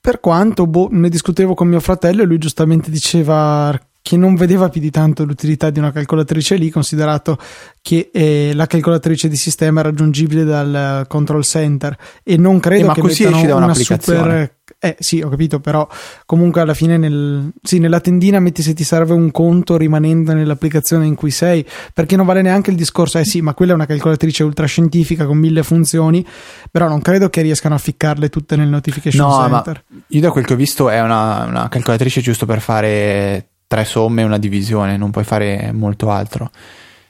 Per quanto boh, ne discutevo con mio fratello e lui giustamente diceva che non vedeva più di tanto l'utilità di una calcolatrice lì, considerato che eh, la calcolatrice di sistema è raggiungibile dal control center e non credo eh, ma che così esci da una super eh sì, ho capito, però comunque alla fine nel, sì, nella tendina metti se ti serve un conto rimanendo nell'applicazione in cui sei, perché non vale neanche il discorso, eh sì, ma quella è una calcolatrice ultrascientifica con mille funzioni, però non credo che riescano a ficcarle tutte nel notification no, center. Ma io da quel che ho visto è una, una calcolatrice giusto per fare tre somme e una divisione, non puoi fare molto altro.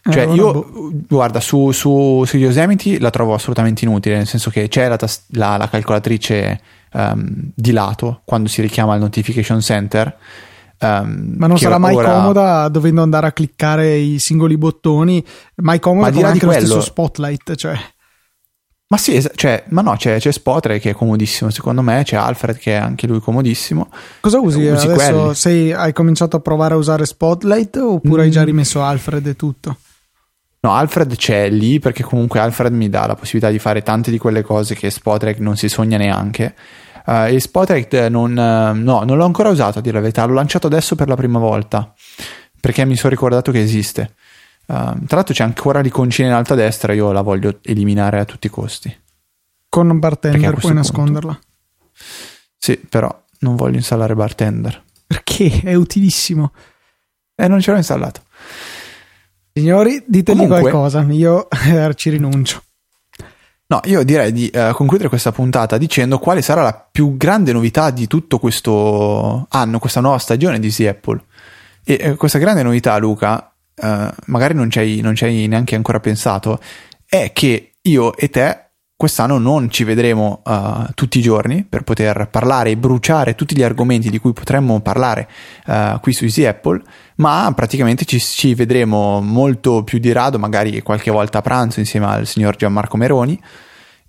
Eh, cioè, eh, io, boh. guarda, su, su, su, Yosemite la trovo assolutamente inutile, nel senso che c'è la, la, la calcolatrice um, di lato quando si richiama il notification center. Um, ma non sarà mai ora... comoda dovendo andare a cliccare i singoli bottoni, mai comoda ma anche lo stesso spotlight, cioè. Ma sì, cioè, ma no, c'è, c'è Spotre che è comodissimo, secondo me, c'è Alfred che è anche lui comodissimo. Cosa usi, usi adesso? Sei, hai cominciato a provare a usare Spotlight oppure mm. hai già mm. rimesso Alfred e tutto? No, Alfred c'è lì perché comunque Alfred mi dà la possibilità di fare tante di quelle cose che Spotrek non si sogna neanche. Uh, e Spotrek non, uh, no, non l'ho ancora usato a dire la verità, l'ho lanciato adesso per la prima volta perché mi sono ricordato che esiste. Uh, tra l'altro c'è ancora l'iconcina in alto a destra, io la voglio eliminare a tutti i costi. Con Bartender puoi nasconderla. Punto... Sì, però non voglio installare Bartender. Perché? È utilissimo. Eh, non ce l'ho installato. Signori, ditemi Comunque, qualcosa, io eh, ci rinuncio. No, io direi di uh, concludere questa puntata dicendo quale sarà la più grande novità di tutto questo anno, questa nuova stagione di Easy Apple. E uh, questa grande novità, Luca, uh, magari non ci, hai, non ci hai neanche ancora pensato, è che io e te quest'anno non ci vedremo uh, tutti i giorni per poter parlare e bruciare tutti gli argomenti di cui potremmo parlare uh, qui su Easy Apple, ma praticamente ci, ci, vedremo molto più di rado, magari qualche volta a pranzo insieme al signor Gianmarco Meroni.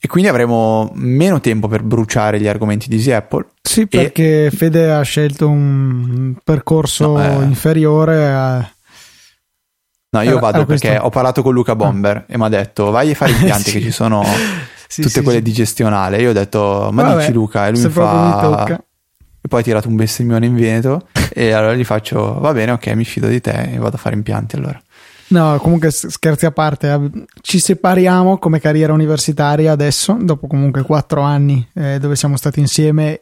E quindi avremo meno tempo per bruciare gli argomenti di Easy Apple. Sì, perché. Fede ha scelto un percorso no, eh... inferiore a No, io vado perché questo... ho parlato con Luca Bomber ah. e mi ha detto vai a fare impianti sì. che ci sono sì, tutte sì, quelle di gestionale. Io ho detto ma Vabbè, dici Luca e lui mi fa... Mi e poi ha tirato un bestemmione in Veneto e allora gli faccio va bene ok mi fido di te e vado a fare impianti allora. No, comunque scherzi a parte, ci separiamo come carriera universitaria adesso, dopo comunque quattro anni eh, dove siamo stati insieme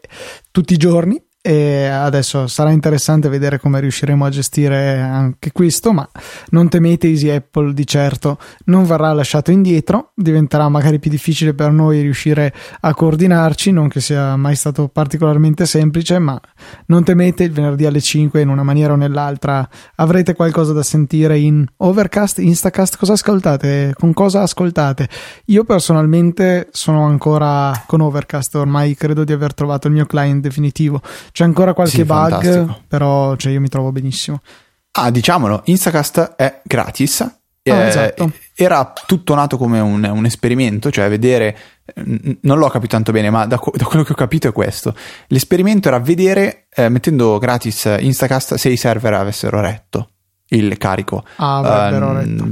tutti i giorni e adesso sarà interessante vedere come riusciremo a gestire anche questo, ma non temete Easy Apple di certo non verrà lasciato indietro, diventerà magari più difficile per noi riuscire a coordinarci, non che sia mai stato particolarmente semplice, ma non temete il venerdì alle 5 in una maniera o nell'altra avrete qualcosa da sentire in Overcast, Instacast, cosa ascoltate? Con cosa ascoltate? Io personalmente sono ancora con Overcast, ormai credo di aver trovato il mio client definitivo c'è ancora qualche sì, bug, fantastico. però cioè, io mi trovo benissimo. Ah, diciamolo, Instacast è gratis. Ah, eh, esatto. Era tutto nato come un, un, esperimento, cioè vedere, non l'ho capito tanto bene, ma da, da, quello che ho capito è questo. L'esperimento era vedere, eh, mettendo gratis Instacast, se i server avessero retto il carico. Ah, avrebbero uh, retto.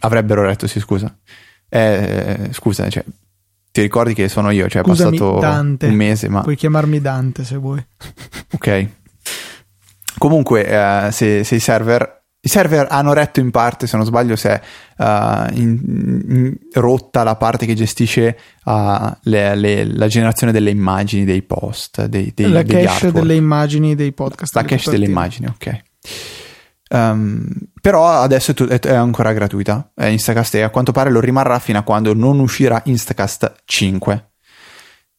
Avrebbero retto, sì, scusa. Eh, scusa, cioè, ti ricordi che sono io, cioè Scusami, è passato Dante. un mese, ma... Puoi chiamarmi Dante se vuoi. ok. Comunque, eh, se, se, i server... I server hanno retto in parte, se non sbaglio, se è uh, in, in, rotta la parte che gestisce uh, le, le, la generazione delle immagini, dei post, dei, dei, la cache artwork. delle immagini dei podcast. La cache delle immagini, ok. Um, però adesso è, è, ancora gratuita è Instacast e a quanto pare lo rimarrà fino a quando non uscirà Instacast 5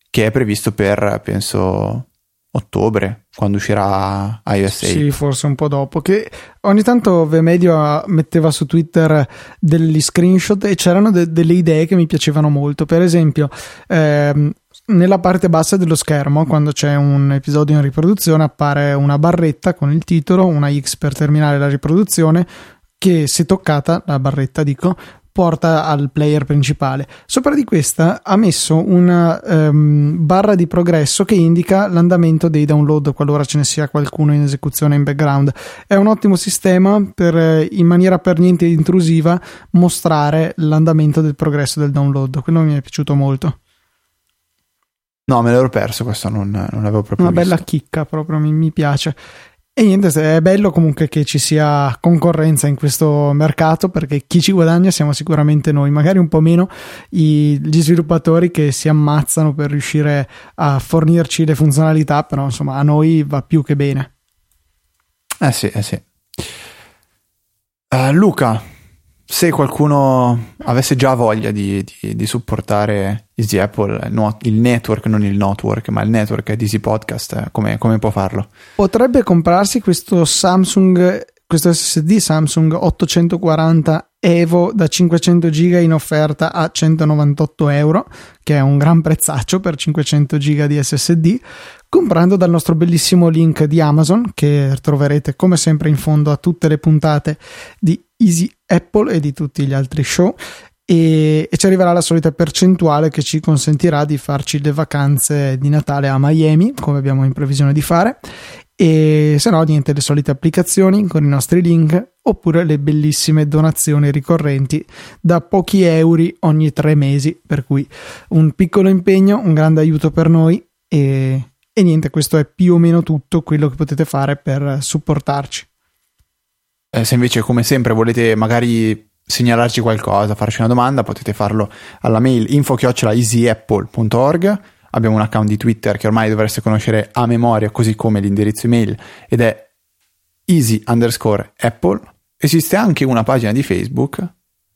che è previsto per penso ottobre quando uscirà iOS 8 sì forse un po' dopo che ogni tanto Vmedio metteva su Twitter degli screenshot e c'erano de- delle idee che mi piacevano molto. Per esempio ehm, nella parte bassa dello schermo, quando c'è un episodio in riproduzione, appare una barretta con il titolo, una X per terminare la riproduzione, che se toccata, la barretta dico, porta al player principale. Sopra di questa ha messo una um, barra di progresso che indica l'andamento dei download qualora ce ne sia qualcuno in esecuzione in background. È un ottimo sistema per in maniera per niente intrusiva mostrare l'andamento del progresso del download. Quello mi è piaciuto molto. No, me l'ero perso, questo non, non l'avevo proprio Una visto. bella chicca, proprio mi, mi piace. E niente, è bello comunque che ci sia concorrenza in questo mercato perché chi ci guadagna siamo sicuramente noi, magari un po' meno i, gli sviluppatori che si ammazzano per riuscire a fornirci le funzionalità, però insomma a noi va più che bene. Eh sì, eh sì. Uh, Luca, se qualcuno avesse già voglia di, di, di supportare Easy Apple, il network, non il network, ma il network di Easy Podcast, eh, come, come può farlo? Potrebbe comprarsi questo Samsung, questo SSD Samsung 840 Evo da 500 giga in offerta a 198 euro, che è un gran prezzaccio per 500 giga di SSD, comprando dal nostro bellissimo link di Amazon, che troverete come sempre in fondo a tutte le puntate di Easy Apple e di tutti gli altri show e, ci arriverà la solita percentuale che ci consentirà di farci le vacanze di Natale a Miami come abbiamo in previsione di fare e se no niente le solite applicazioni con i nostri link oppure le bellissime donazioni ricorrenti da pochi euro ogni tre mesi per cui un piccolo impegno un grande aiuto per noi e, e niente questo è più o meno tutto quello che potete fare per supportarci eh, se invece, come sempre, volete magari segnalarci qualcosa, farci una domanda, potete farlo alla mail info-easyapple.org. Abbiamo un account di Twitter che ormai dovreste conoscere a memoria, così come l'indirizzo email, ed è easy underscore apple. Esiste anche una pagina di Facebook,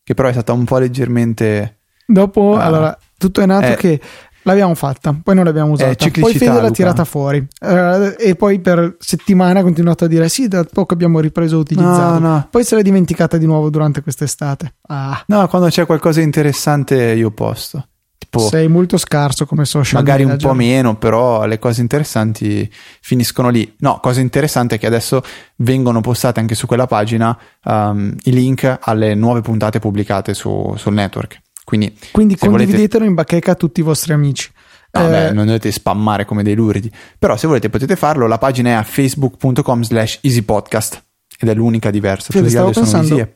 che però è stata un po' leggermente... Dopo, uh, allora, tutto è nato è, che L'abbiamo fatta, poi non l'abbiamo usata. Poi Fede l'ha tirata fuori. Uh, e poi per settimane ha continuato a dire: Sì, da poco abbiamo ripreso a utilizzarla. No, no. Poi se l'è dimenticata di nuovo durante quest'estate. Ah. No, quando c'è qualcosa di interessante io posto. Tipo, Sei molto scarso come social Magari un po' meno, però le cose interessanti finiscono lì. No, cosa interessante è che adesso vengono postate anche su quella pagina um, i link alle nuove puntate pubblicate su, sul network. Quindi, Quindi condividetelo volete... in bacheca a tutti i vostri amici. No, eh... beh, non dovete spammare come dei luridi. Però se volete potete farlo. La pagina è a facebook.com slash easypodcast ed è l'unica diversa. Tutti stavo pensando,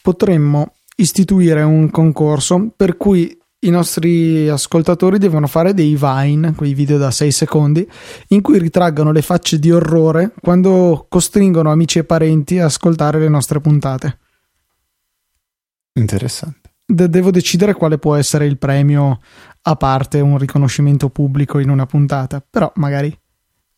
potremmo istituire un concorso per cui i nostri ascoltatori devono fare dei Vine, quei video da 6 secondi, in cui ritraggano le facce di orrore quando costringono amici e parenti a ascoltare le nostre puntate. Interessante de- devo decidere quale può essere il premio a parte un riconoscimento pubblico in una puntata, però magari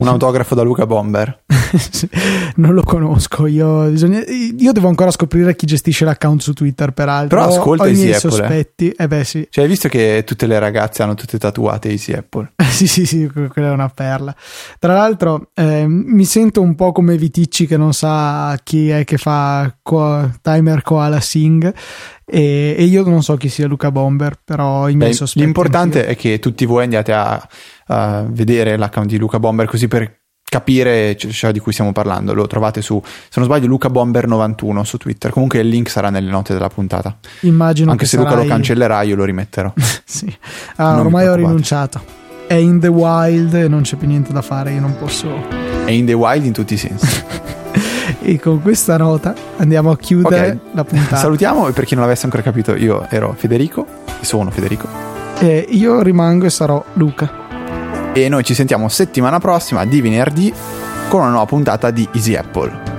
Un autografo da Luca Bomber. non lo conosco. Io, bisogna, io, devo ancora scoprire chi gestisce l'account su Twitter, peraltro. Però ascolta ho, ho i miei Apple, sospetti. Eh. eh beh, sì. Cioè, hai visto che tutte le ragazze hanno tutte tatuate Easy Apple? sì, sì, sì, quella è una perla. Tra l'altro, eh, mi sento un po' come Viticci che non sa chi è che fa co- timer koala sing. E, e, io non so chi sia Luca Bomber, però i miei Beh, sospetti. L'importante è che tutti voi andiate a, a vedere l'account di Luca Bomber così per capire ciò di cui stiamo parlando. Lo trovate su, se non sbaglio, Luca Bomber 91 su Twitter. Comunque il link sarà nelle note della puntata. Immagino Anche se sarai... Luca lo cancellerà, io lo rimetterò. sì, ah, ormai ho rinunciato. È in the wild e non c'è più niente da fare, io non posso. È in the wild in tutti i sensi. e con questa nota andiamo a chiudere okay. la puntata. Salutiamo e per chi non l'avesse ancora capito, io ero Federico e sono Federico. E io rimango e sarò Luca. E noi ci sentiamo settimana prossima di venerdì con una nuova puntata di Easy Apple.